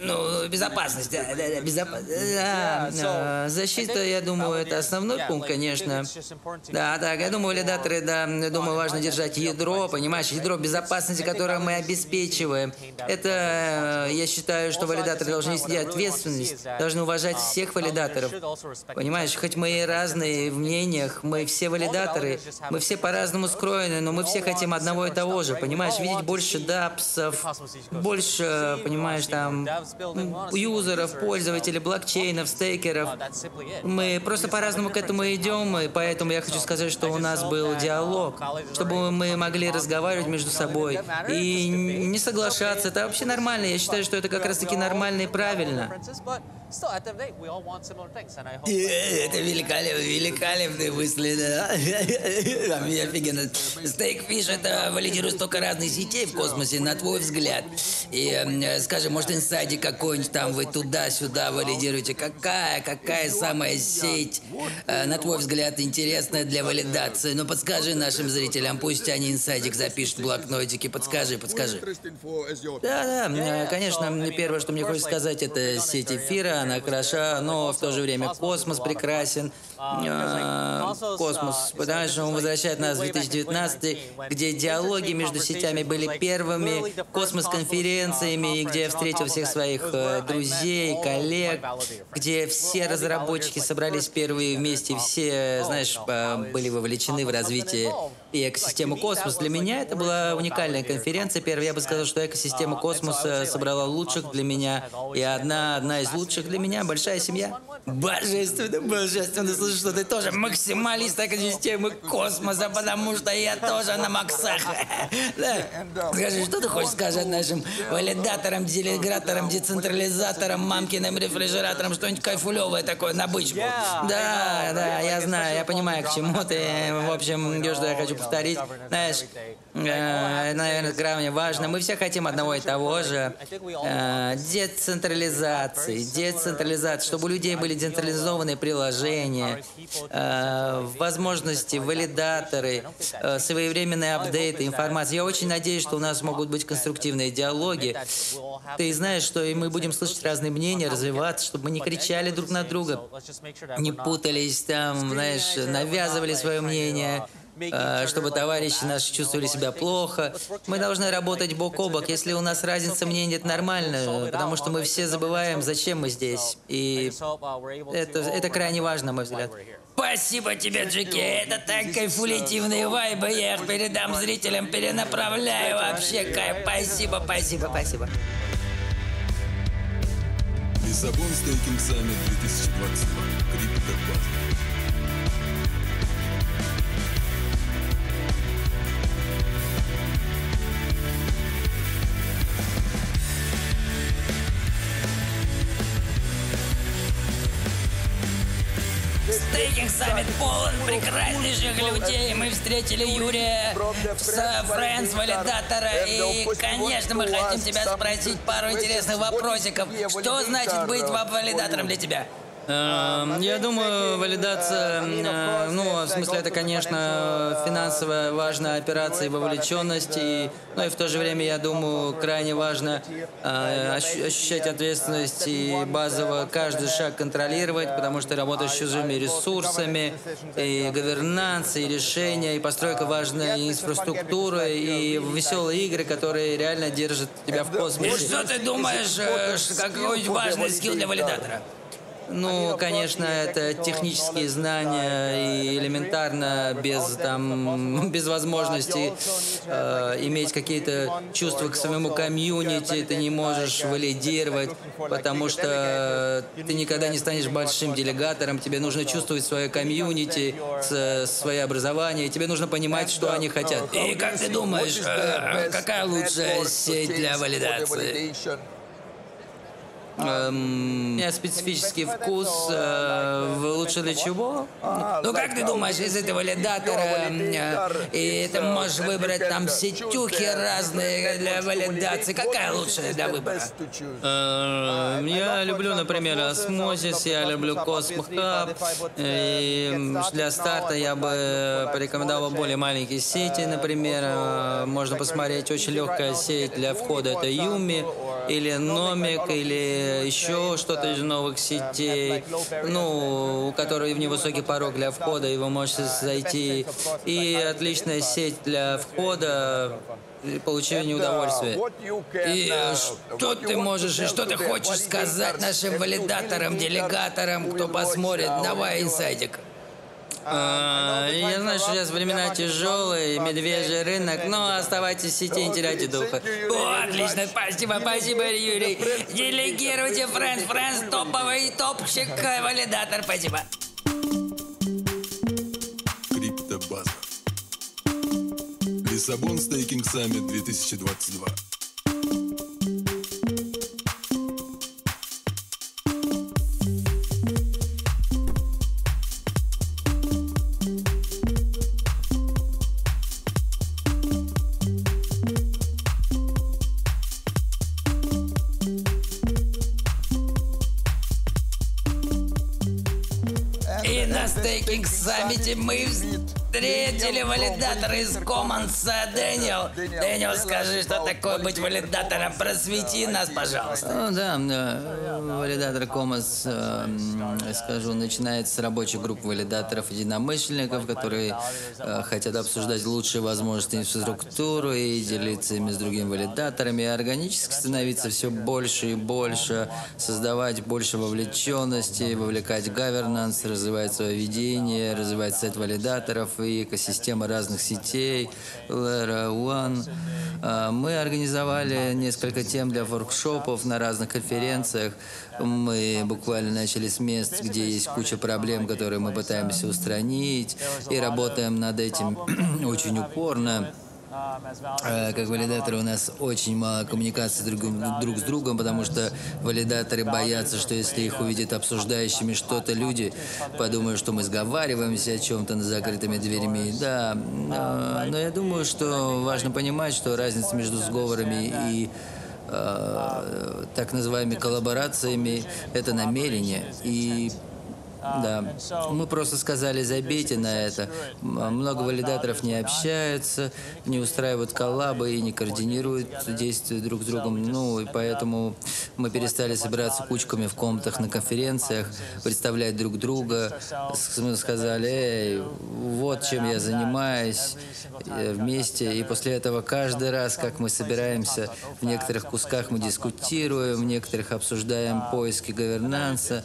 Ну, безопасность, да, да, да, безопасность. Да, э, защита, я думаю, это основной пункт, конечно. Да, так, я думаю, валидаторы, да, я думаю, важно держать ядро, понимаешь, ядро безопасности, которое мы обеспечиваем. Это, э, я считаю, что валидаторы должны нести ответственность, должны уважать всех валидаторов. Понимаешь, хоть мы и разные в мнениях, мы все валидаторы, мы все по-разному скроены, но мы все хотим одного и того же, понимаешь, видеть больше дапсов, больше, понимаешь, там, юзеров, пользователей, блокчейнов, стейкеров. Мы просто по-разному к этому идем, и поэтому я хочу сказать, что у нас был диалог, чтобы мы могли разговаривать между собой и не соглашаться. Это вообще нормально. Я считаю, что это как раз-таки нормально и правильно. Э, Это великолепно, великолепные мысли, да. Там офигенно. Stakefish это валидирует столько разных сетей в космосе, на твой взгляд. И, скажем, может, инсайдик какой-нибудь там вы туда-сюда валидируете. Какая, какая самая сеть, э, на твой взгляд, интересная для валидации? Ну, подскажи нашим зрителям, пусть они инсайдик запишут в блокнотике. Подскажи, подскажи. Да, да, э, конечно, первое, что мне хочется сказать, это сеть эфира, она хороша, но в то же время космос прекрасен. Э, Космос, потому что он возвращает нас в 2019, где диалоги между сетями были первыми космос-конференциями, и где я встретил всех своих э, друзей, коллег, где все разработчики собрались впервые вместе, все, знаешь, э, были вовлечены в развитие и экосистемы космос. Для меня это была уникальная конференция. Первая, я бы сказал, что экосистема космоса собрала лучших для меня, и одна, одна из лучших для меня — большая семья. Божественно, божественно. Что ты тоже максималист экосистемы космоса, потому что я тоже на максах. Да. Скажи, что ты хочешь сказать нашим валидаторам, делегаторам, децентрализаторам, мамкиным рефрижераторам, что-нибудь кайфулевое такое на бычку? Да, да, я знаю, я понимаю, к чему ты. В общем, что я хочу повторить. Знаешь, э, наверное, крайне важно. Мы все хотим одного и того же. Э, децентрализации, децентрализации, чтобы у людей были децентрализованные приложения, возможности, валидаторы, э, своевременные апдейты, информация. Я очень надеюсь, что у нас могут быть конструктивные диалоги. Ты знаешь, что и мы будем слышать разные мнения, развиваться, чтобы мы не кричали друг на друга, не путались там, знаешь, навязывали свое мнение, э, чтобы товарищи наши чувствовали себя плохо. Мы должны работать бок о бок. Если у нас разница мнений, это нормально, потому что мы все забываем, зачем мы здесь. И это, это крайне важно, на мой взгляд. Спасибо тебе, Джеки. Это так кайфулитивные вайбы. Я их передам зрителям, перенаправляю. Вообще кайф. Спасибо, спасибо, спасибо. Лиссабон Стейкинг Саммит 2022. Криптопад. Стейкинг саммит полон прекраснейших людей. Мы встретили Юрия с Фрэнс Валидатора. И, конечно, мы хотим тебя спросить пару интересных вопросиков. Что значит быть валидатором для тебя? Эм, Я думаю, валидация, э, ну, в смысле, это, конечно, финансовая важная операция и вовлеченность, и, ну и в то же время, я думаю, крайне важно э, ощ- ощущать ответственность и базово каждый шаг контролировать, потому что работаешь с чужими ресурсами, и говернанс, и решения, и постройка важной инфраструктуры, и веселые игры, которые реально держат тебя в космосе. Что ты думаешь, какой важный скилл для валидатора? Ну, конечно, это технические знания и элементарно без там без возможности э, иметь какие-то чувства к своему комьюнити ты не можешь валидировать, потому что ты никогда не станешь большим делегатором. Тебе нужно чувствовать свое комьюнити, свое образование. Тебе нужно понимать, что они хотят. И как ты думаешь, э, какая лучшая сеть для валидации? Эм, у меня специфический вкус. э, в- лучше для чего? Ну, как ты думаешь, если ты валидатор, э, и ты можешь выбрать там сетюхи разные для валидации, какая лучшая для выбора? Э, Я люблю, например, Osmosis, я люблю Hub. И для старта я бы порекомендовал более маленькие сети, например. Э, Можно посмотреть, очень легкая сеть для входа это Юми или Номик, или еще что-то из новых сетей, ну, у которой невысокий порог для входа, и вы можете зайти. И отличная сеть для входа, получения удовольствия. И э, что ты можешь, и что ты хочешь сказать нашим валидаторам, делегаторам, кто посмотрит? Давай, инсайдик. А, Я знаю, что сейчас времена тяжелые, медвежий рынок, но оставайтесь в сети, не теряйте духа. О, отлично, спасибо, спасибо, Юрий. Делегируйте Фрэнс, Фрэнс, топовый топчик, э, валидатор, спасибо. Криптобаза. Лиссабон Staking Summit 2022. Мы встретили валидатора из Commons. Дэниел, Дэниел, скажи, что такое быть валидатором. Просвети нас, пожалуйста. Ну да, э, валидатор Commons, э, скажу, начинается с рабочих групп валидаторов единомышленников, которые э, хотят обсуждать лучшие возможности инфраструктуры и делиться ими с другими валидаторами, и органически становиться все больше и больше, создавать больше вовлеченности, вовлекать governance, развивать свое видение, развивать сет валидаторов и экосистема разных сетей, Layer One. А, Мы организовали несколько тем для воркшопов на разных конференциях. Мы буквально начали с мест, где есть куча проблем, которые мы пытаемся устранить, и работаем над этим очень упорно. Э, Как валидаторы у нас очень мало коммуникации друг, друг с другом, потому что валидаторы боятся, что если их увидят обсуждающими что-то люди, подумают, что мы сговариваемся о чем-то на закрытыми дверями. Да, но, но я думаю, что важно понимать, что разница между сговорами и э, так называемыми коллаборациями – это намерение. И да, мы просто сказали, забейте на это. М- Много валидаторов не общаются, не устраивают коллабы и не координируют действия друг с другом. Ну, и поэтому мы перестали собираться кучками в комнатах на конференциях, представлять друг друга. Мы сказали, эй, вот чем я занимаюсь э, вместе. И после этого каждый раз, как мы собираемся, в некоторых кусках мы дискутируем, в некоторых обсуждаем поиски говернанса.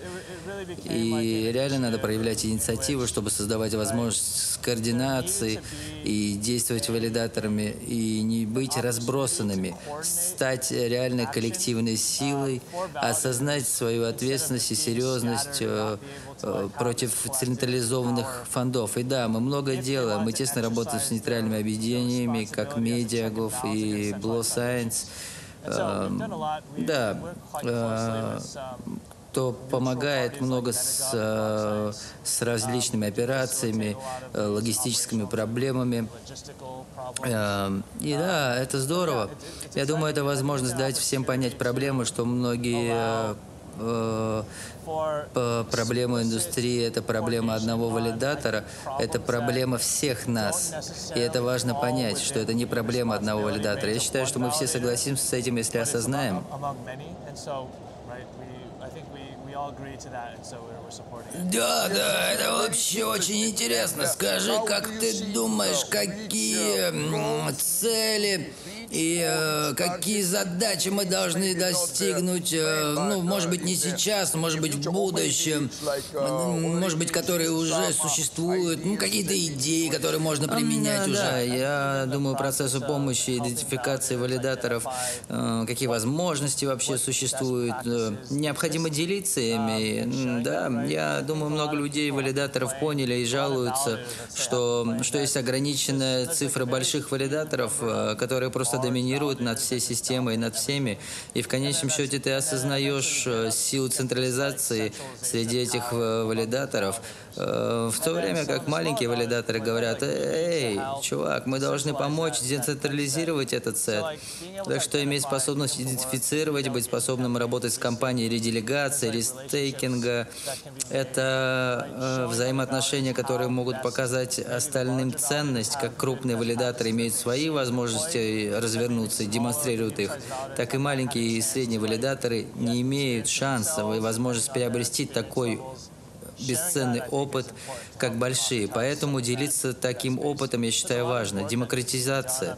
И реально надо проявлять инициативу, чтобы создавать возможность координации и действовать валидаторами, и не быть разбросанными, стать реальной коллективной силой, осознать свою ответственность и серьезность э, э, против централизованных фондов. И да, мы много делаем, мы тесно работаем с нейтральными объединениями, как Медиагов и Blow Science. Эм, Да, э, кто помогает много с, э, с различными операциями, э, логистическими проблемами. Э, И да, это здорово. Я думаю, это возможность дать всем понять проблему, что многие проблема индустрии – это проблема одного валидатора, это проблема всех нас. И это важно понять, что это не проблема одного валидатора. Я считаю, что мы все согласимся с этим, если осознаем. Да, да, это вообще очень интересно. Скажи, как ты думаешь, какие цели и э, какие задачи мы должны достигнуть, э, ну, может быть, не сейчас, может быть, в будущем, может быть, которые уже существуют, ну, какие-то идеи, которые можно применять Да, уже. Да, я думаю, процессу помощи, идентификации валидаторов, э, какие возможности вообще существуют. э, Необходимо делиться ими. Да, я думаю, много людей, валидаторов поняли и жалуются, что, что есть ограниченная цифра больших валидаторов, э, которые просто доминируют над всей системой над всеми. И в конечном счете ты осознаешь э, силу централизации среди этих э, валидаторов. Э, В то время как маленькие валидаторы говорят, эй, чувак, мы должны помочь децентрализировать этот сет. Так что иметь способность идентифицировать, быть способным работать с компанией ределегации, рестейкинга, это э, взаимоотношения, которые могут показать остальным ценность, как крупные валидаторы имеют свои возможности развернуться и демонстрируют их, так и маленькие и средние валидаторы не имеют шанса и возможность приобрести такой бесценный опыт, как большие. Поэтому делиться таким опытом, я считаю, важно. Демократизация.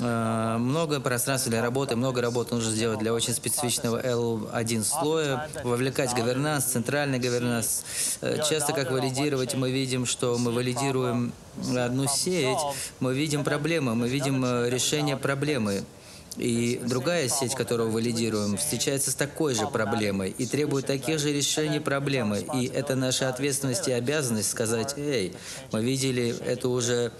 Э, Много пространства для работы, много работы нужно сделать для очень специфичного L1 слоя, вовлекать говернанс, центральный говернанс. Э, Часто, как валидировать, мы видим, что мы валидируем одну сеть, мы видим проблемы, мы видим э, решение проблемы. И другая сеть, которую валидируем, встречается с такой же проблемой и требует таких же решений проблемы. И это наша ответственность и обязанность сказать, эй, мы видели это уже,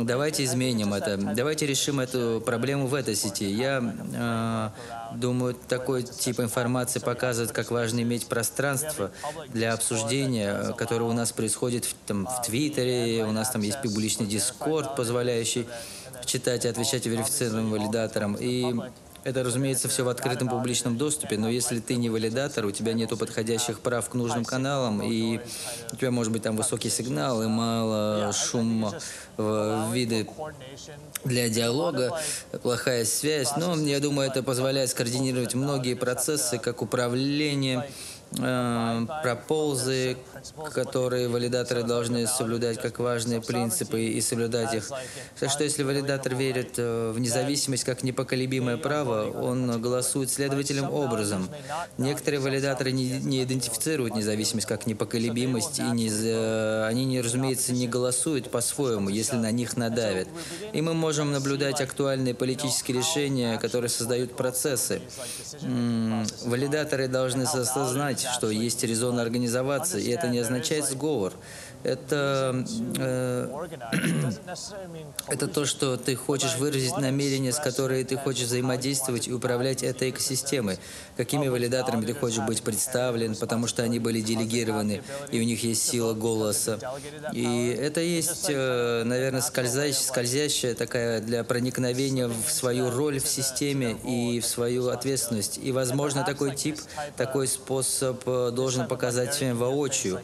давайте изменим это, давайте решим эту проблему в этой сети. Я э, думаю, такой тип информации показывает, как важно иметь пространство для обсуждения, которое у нас происходит в, там, в Твиттере, у нас там есть публичный дискорд, позволяющий читать и отвечать верифицированным валидаторам. И Это, разумеется, все в открытом публичном доступе, но если ты не валидатор, у тебя нету подходящих прав к нужным каналам, и у тебя может быть там высокий сигнал и мало шума в виды для диалога, плохая связь. Но я думаю, это позволяет скоординировать многие процессы, как управление, э, проползы, которые валидаторы должны соблюдать как важные принципы и соблюдать их. Так что если валидатор верит э, в независимость как непоколебимое право, он голосует следовательным образом. Некоторые валидаторы не, не идентифицируют независимость как непоколебимость, и не, э, они, не, разумеется, не голосуют по-своему, если на них надавят. И мы можем наблюдать актуальные политические решения, которые создают процессы. Валидаторы должны осознать, что есть резон организоваться, и это не означает сговор. Это, э, это то, что ты хочешь выразить намерения, с которыми ты хочешь взаимодействовать и управлять этой экосистемой. Какими валидаторами ты хочешь быть представлен, потому что они были делегированы, и у них есть сила голоса. И это есть, э, наверное, скользящая, скользящая такая для проникновения в свою роль в системе и в свою ответственность. И, возможно, такой тип, такой способ э, должен показать всем воочию,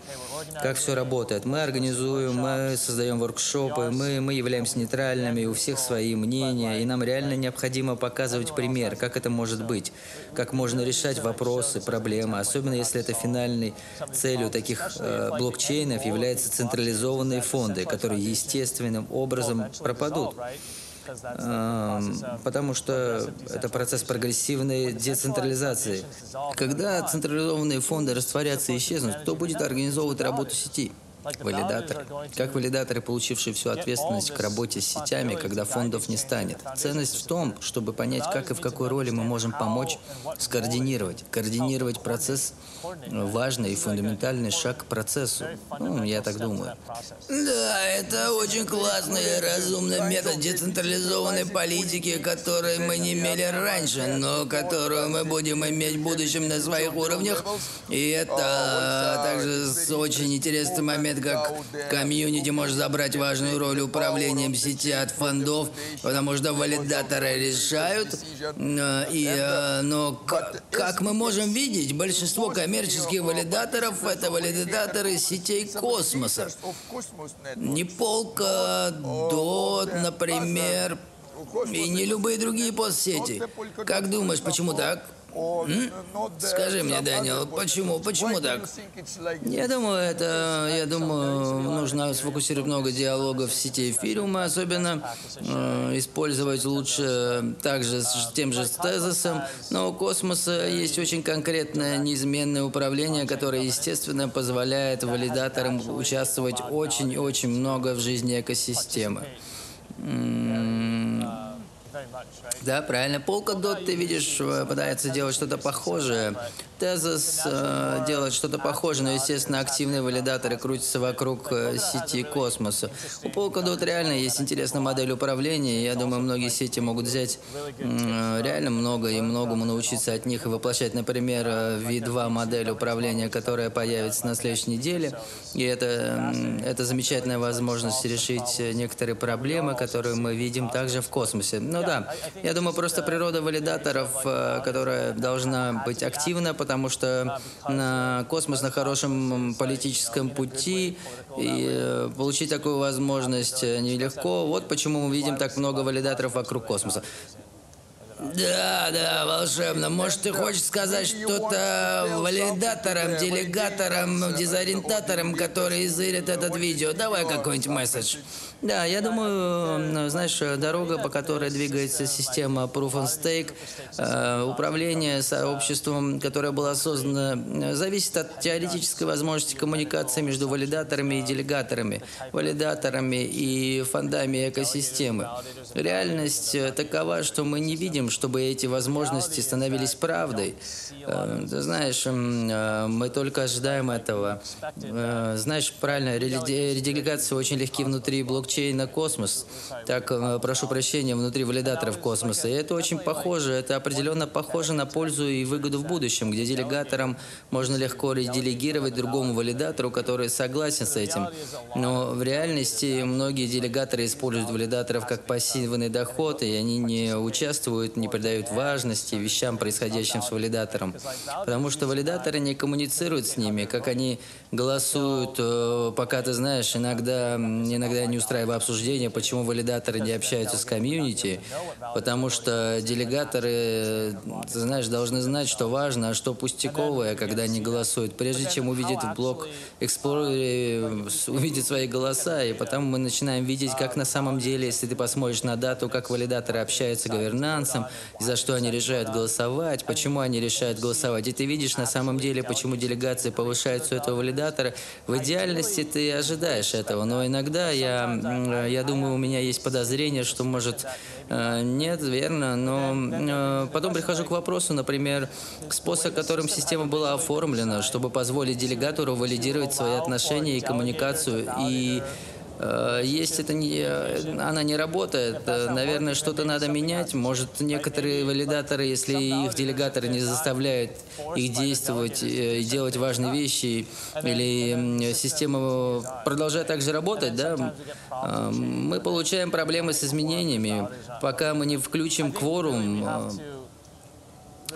как все работает. Мы организуем, мы создаем воркшопы, мы, мы являемся нейтральными, у всех свои мнения, и нам реально необходимо показывать пример, как это может быть, как можно решать вопросы, проблемы, особенно если это финальной целью таких э, блокчейнов являются централизованные фонды, которые естественным образом пропадут. Эм, Потому что это процесс прогрессивной децентрализации. Когда централизованные фонды растворятся и исчезнут, кто будет организовывать работу сети? Валидатор. Как валидаторы, получившие всю ответственность к работе с сетями, когда фондов не станет. Ценность в том, чтобы понять, как и в какой роли мы можем помочь скоординировать. Координировать процесс – важный и фундаментальный шаг к процессу. Ну, я так думаю. Да, это очень классный и разумный метод децентрализованной политики, который мы не имели раньше, но которую мы будем иметь в будущем на своих уровнях. И это также с очень интересный момент, как комьюнити может забрать важную роль управлением сети от фондов, потому что валидаторы решают. э, И, э, но как мы можем видеть, большинство коммерческих валидаторов это валидаторы сетей космоса. Не полка, дот, например, и не любые другие постсети. Как думаешь, почему так? Скажи мне, Дэниел, почему, почему так? Я думаю, это, я думаю, нужно сфокусировать много диалогов в сети эфириума, особенно э, использовать лучше также с тем же с тезисом, но у космоса есть очень конкретное неизменное управление, которое, естественно, позволяет валидаторам участвовать очень-очень много в жизни экосистемы. Да, правильно. Polkadot, ты видишь, э, пытается делать что-то похожее. Tezos э, делает что-то похожее, но, естественно, активные валидаторы крутятся вокруг э, сети космоса. У Polkadot реально есть интересная модель управления, и я думаю, многие сети могут взять э, реально много и многому научиться от них и воплощать, например, э, V2 модель управления, которая появится на следующей неделе. И это, это замечательная возможность решить э, некоторые проблемы, которые мы видим также в космосе. Ну да, я думаю, просто природа валидаторов, э, которая должна быть активна, потому что на космос на хорошем политическом пути, и э, получить такую возможность э, нелегко. Вот почему мы видим так много валидаторов вокруг космоса. Да, да, волшебно. Может, ты хочешь сказать что-то валидаторам, делегаторам, дезориентаторам, которые изырят этот видео? Давай какой-нибудь месседж. Да, я думаю, э, знаешь, э, дорога, по которой двигается система Proof and Stake, э, управление сообществом, которое было создано, э, зависит от теоретической возможности коммуникации между валидаторами и делегаторами, валидаторами и фондами экосистемы. Реальность э, такова, что мы не видим, чтобы эти возможности становились правдой. Э, Ты знаешь, э, мы только ожидаем этого. Э, Знаешь, правильно, реди- редилегации очень легки внутри блокчейна космос. Так, прошу прощения, внутри валидаторов космоса. И это очень похоже, это определенно похоже на пользу и выгоду в будущем, где делегаторам можно легко ределегировать другому валидатору, который согласен с этим. Но в реальности многие делегаторы используют валидаторов как пассивный доход, и они не участвуют не придают важности вещам, происходящим с валидатором. Потому что валидаторы не коммуницируют с ними, как они голосуют, э, пока ты знаешь, иногда, иногда не устраиваю обсуждение, почему валидаторы не общаются с комьюнити, потому что делегаторы, ты знаешь, должны знать, что важно, а что пустяковое, когда они голосуют, прежде чем увидеть в блок Explorer, э, увидеть свои голоса, и потом мы начинаем видеть, как на самом деле, если ты посмотришь на дату, как валидаторы общаются с говернансом, за что они решают голосовать, почему они решают голосовать, и ты видишь на самом деле, почему делегации повышаются у этого валидатора. В идеальности ты ожидаешь этого, но иногда я, я думаю, у меня есть подозрение, что может э, нет, верно, но э, потом прихожу к вопросу, например, способ, которым система была оформлена, чтобы позволить делегатору валидировать свои отношения и коммуникацию, и есть это не, э, она не работает. Э, Наверное, что-то надо менять. Может, некоторые валидаторы, если их делегаторы не заставляют их действовать э, и делать важные вещи, или система продолжает так же работать, да, э, мы получаем проблемы с изменениями. Пока мы не включим кворум, э,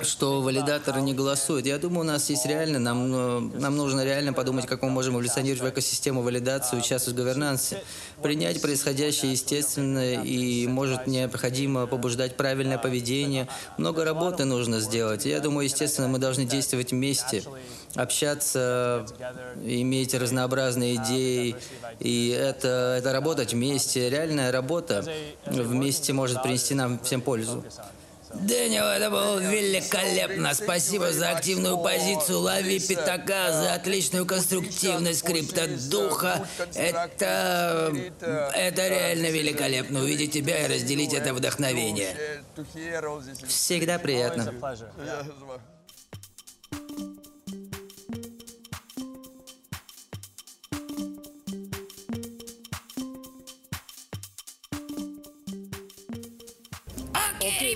что валидаторы не голосуют. Я думаю, у нас есть реально, нам, э, нам нужно реально подумать, как мы можем эволюционировать в экосистему валидации, участвовать в говернансе, принять происходящее естественно и, может, необходимо побуждать правильное поведение. Много работы нужно сделать. Я думаю, естественно, мы должны действовать вместе, общаться, иметь разнообразные идеи, и это, это работать вместе. Реальная работа вместе может принести нам всем пользу. Дэниел, это было великолепно. Спасибо за активную позицию Лови Пятака, за отличную конструктивность криптодуха. Это... Это реально великолепно. Увидеть тебя и разделить это вдохновение. Всегда приятно.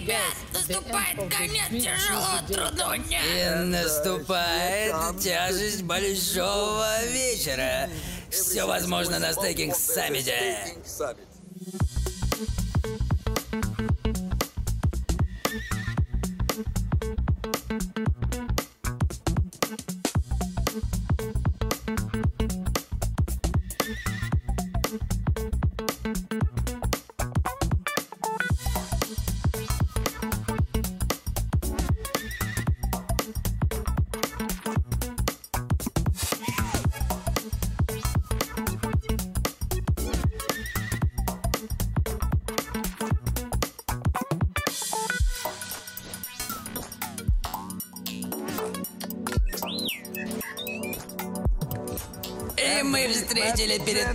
Ребят, наступает конец тяжелого трудного дня. И наступает тяжесть большого вечера. Все возможно на стейкинг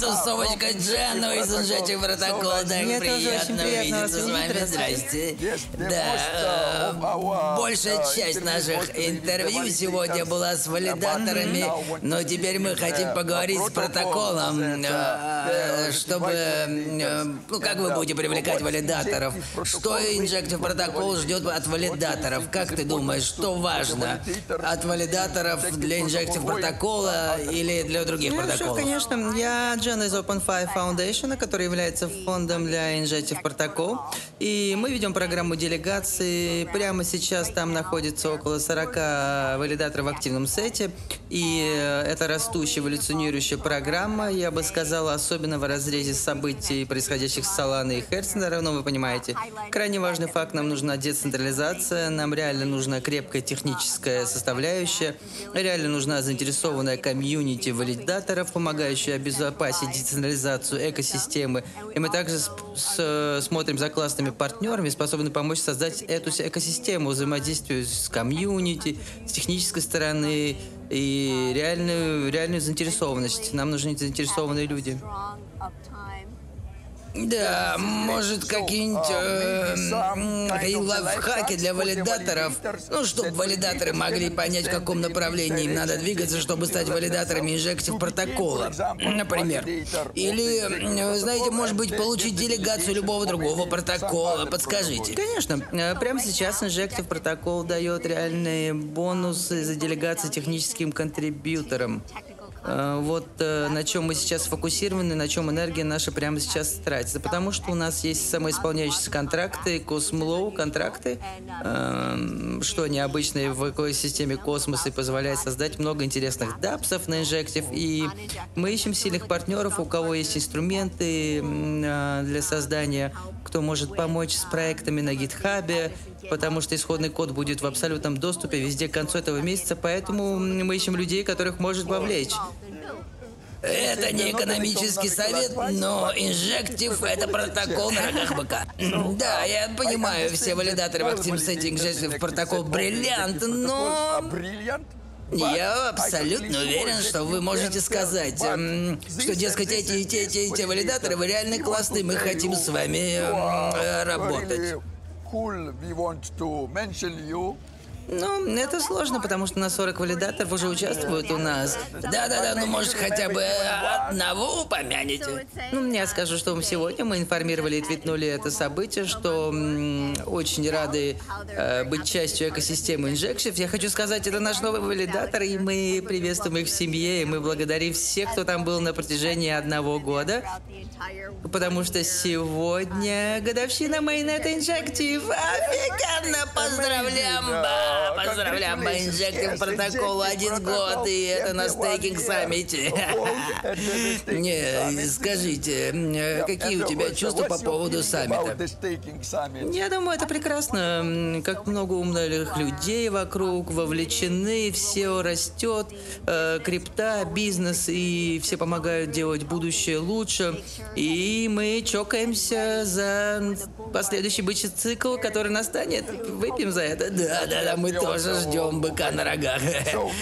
тусовочкой Джану из Унжачих протокола. Так Мне тоже очень приятно увидеться с вами. Здрасте. Да, э, большая часть наших интервью сегодня была с валидаторами, но теперь мы хотим поговорить с протоколом, э, чтобы... э, Ну, как вы будете привлекать валидаторов? Что Injective протокол ждет от валидаторов? Как ты думаешь, что важно от валидаторов для Injective протокола или для других Ну, протоколов? конечно. Я Джен из Open Five Foundation, который является фондом для Injective Protocol. И мы ведем программу делегации. Прямо сейчас там находится около 40 валидаторов в активном сете. И э, это растущая, эволюционирующая программа, я бы сказала, особенно в разрезе событий, происходящих с Соланой и Херцнером, ну, вы понимаете. Крайне важный факт, нам нужна децентрализация, нам реально нужна крепкая техническая составляющая, реально нужна заинтересованная комьюнити валидаторов, помогающая обезопасить децентрализацию экосистемы. И мы также смотрим за классными партнерами, способны помочь создать эту экосистему взаимодействия с комьюнити, с технической стороны и реальную, реальную заинтересованность. Нам нужны заинтересованные люди. Да, может, какие-нибудь э, м, какие-нибудь лайфхаки для валидаторов. Ну, чтобы валидаторы могли понять, в каком направлении им надо двигаться, чтобы стать валидаторами инжектив протокола, например. Или, вы знаете, может быть, получить делегацию любого другого протокола. Подскажите. Конечно. Э, Прямо сейчас Injective протокол дает реальные бонусы за делегацию техническим контрибьюторам. Э, Вот э, на чем мы сейчас сфокусированы, на чем энергия наша прямо сейчас тратится. Потому что у нас есть самоисполняющиеся контракты, космлоу контракты, эм, что необычное в экосистеме космоса и позволяет создать много интересных дапсов на инжектив. И мы ищем сильных партнеров, у кого есть инструменты э, для создания, кто может помочь с проектами на гитхабе, потому что исходный код будет в абсолютном доступе везде к концу этого месяца, поэтому мы ищем людей, которых может вовлечь. Это не экономический совет, но инжектив — это протокол на рогах быка. Да, я понимаю, все валидаторы в Active Setting Injective протокол бриллиант, но... Я абсолютно уверен, что вы можете сказать, что, дескать, эти, эти, эти, эти валидаторы, вы реально классные, мы хотим с вами работать. Ну, это сложно, потому что на 40 валидаторов уже участвуют у нас. Да-да-да, ну, может, хотя бы одного упомянете? Ну, я скажу, что сегодня мы информировали и твитнули это событие, что м, очень рады э, быть частью экосистемы Injective. Я хочу сказать, это наш новый валидатор, и мы приветствуем их в семье, и мы благодарим всех, кто там был на протяжении одного года, потому что сегодня годовщина Mainnet Injective. Офигенно! Поздравляем! Ба! Поздравляем, по Injective протоколу один год, и это на стейкинг саммите. Не, скажите, э, какие у тебя чувства по поводу саммита? Я думаю, это прекрасно. Как много умных людей вокруг вовлечены, все растет, э, крипта, бизнес, и все помогают делать будущее лучше. И мы чокаемся за последующий бычий цикл, который настанет. Выпьем за это. Да-да-да, мы тоже ждем быка на рогах.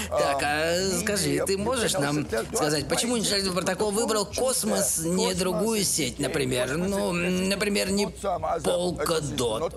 Так, а скажи, ты можешь нам сказать, почему Injective протокол выбрал космос, не другую сеть, например? Ну, например, не Polkadot.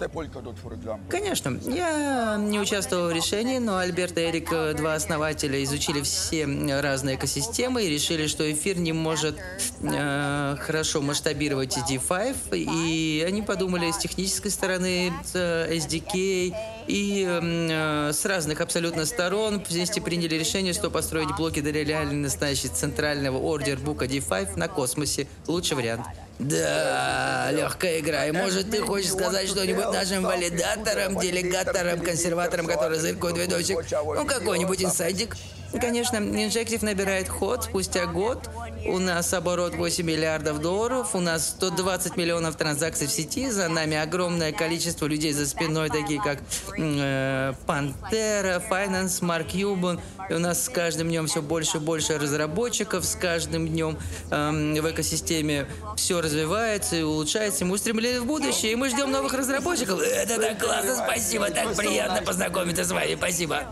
Конечно. Я не участвовал в решении, но Альберт и Эрик, э, два основателя, изучили все разные экосистемы и решили, что эфир не может э, хорошо масштабировать D5, и они подумали с технической стороны, SDK, и э, с разных абсолютно сторон вместе приняли решение, что построить блоки для реально настоящего центрального ордер-бука D5 на космосе. Лучший вариант. Да, легкая игра. И может ты хочешь сказать что-нибудь нашим валидаторам, делегаторам, консерваторам, которые зыркают видосик? Ну, какой-нибудь инсайдик? Конечно, Injective набирает ход спустя год. У нас оборот 8 миллиардов долларов, у нас 120 миллионов транзакций в сети, за нами огромное количество людей за спиной, такие как э, Пантера, Finance, Марк Юбан. И у нас с каждым днем все больше и больше разработчиков, с каждым днем эм, в экосистеме все развивается и улучшается. Мы устремлены в будущее, и мы ждем новых разработчиков. Это так классно, спасибо, так приятно познакомиться с вами, спасибо.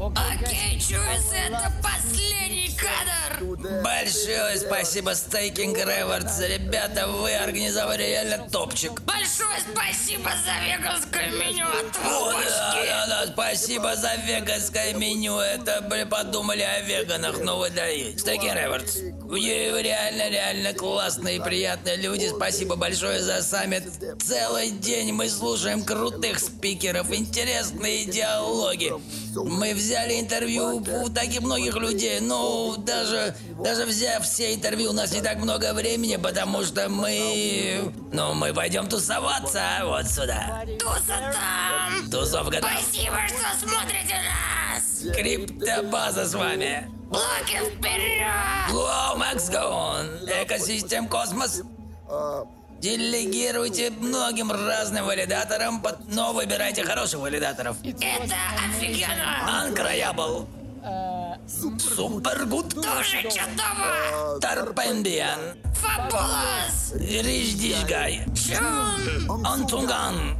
Окей, Чуз, это последний кадр. Большое спасибо, Staking Rewards. Ребята, вы организовали реально топчик. Большое спасибо за веганское меню от О, да, да, да, спасибо за веганское меню. Это, блин, подумали о веганах, но вы даете. Staking Rewards. Вы реально, реально классные и приятные люди. Спасибо большое за саммит. Целый день мы слушаем крутых спикеров, интересные диалоги. Мы взяли интервью у таких многих людей, но даже, даже взяв все интервью, у нас не так много времени, потому что мы... Ну, мы пойдем тусоваться вот сюда. Туса там. Тусовка там. Спасибо, что смотрите нас. Криптобаза с вами. Блоки вперед. Wow, Max Gone. Экосистем Космос. Делегируйте многим разным валидаторам, но выбирайте хороших валидаторов. Это офигенно. Uncriable. Супергуд. Тоже чудово. Тарпендиан. Фабулос. Риждишгай. Чун. Антунган.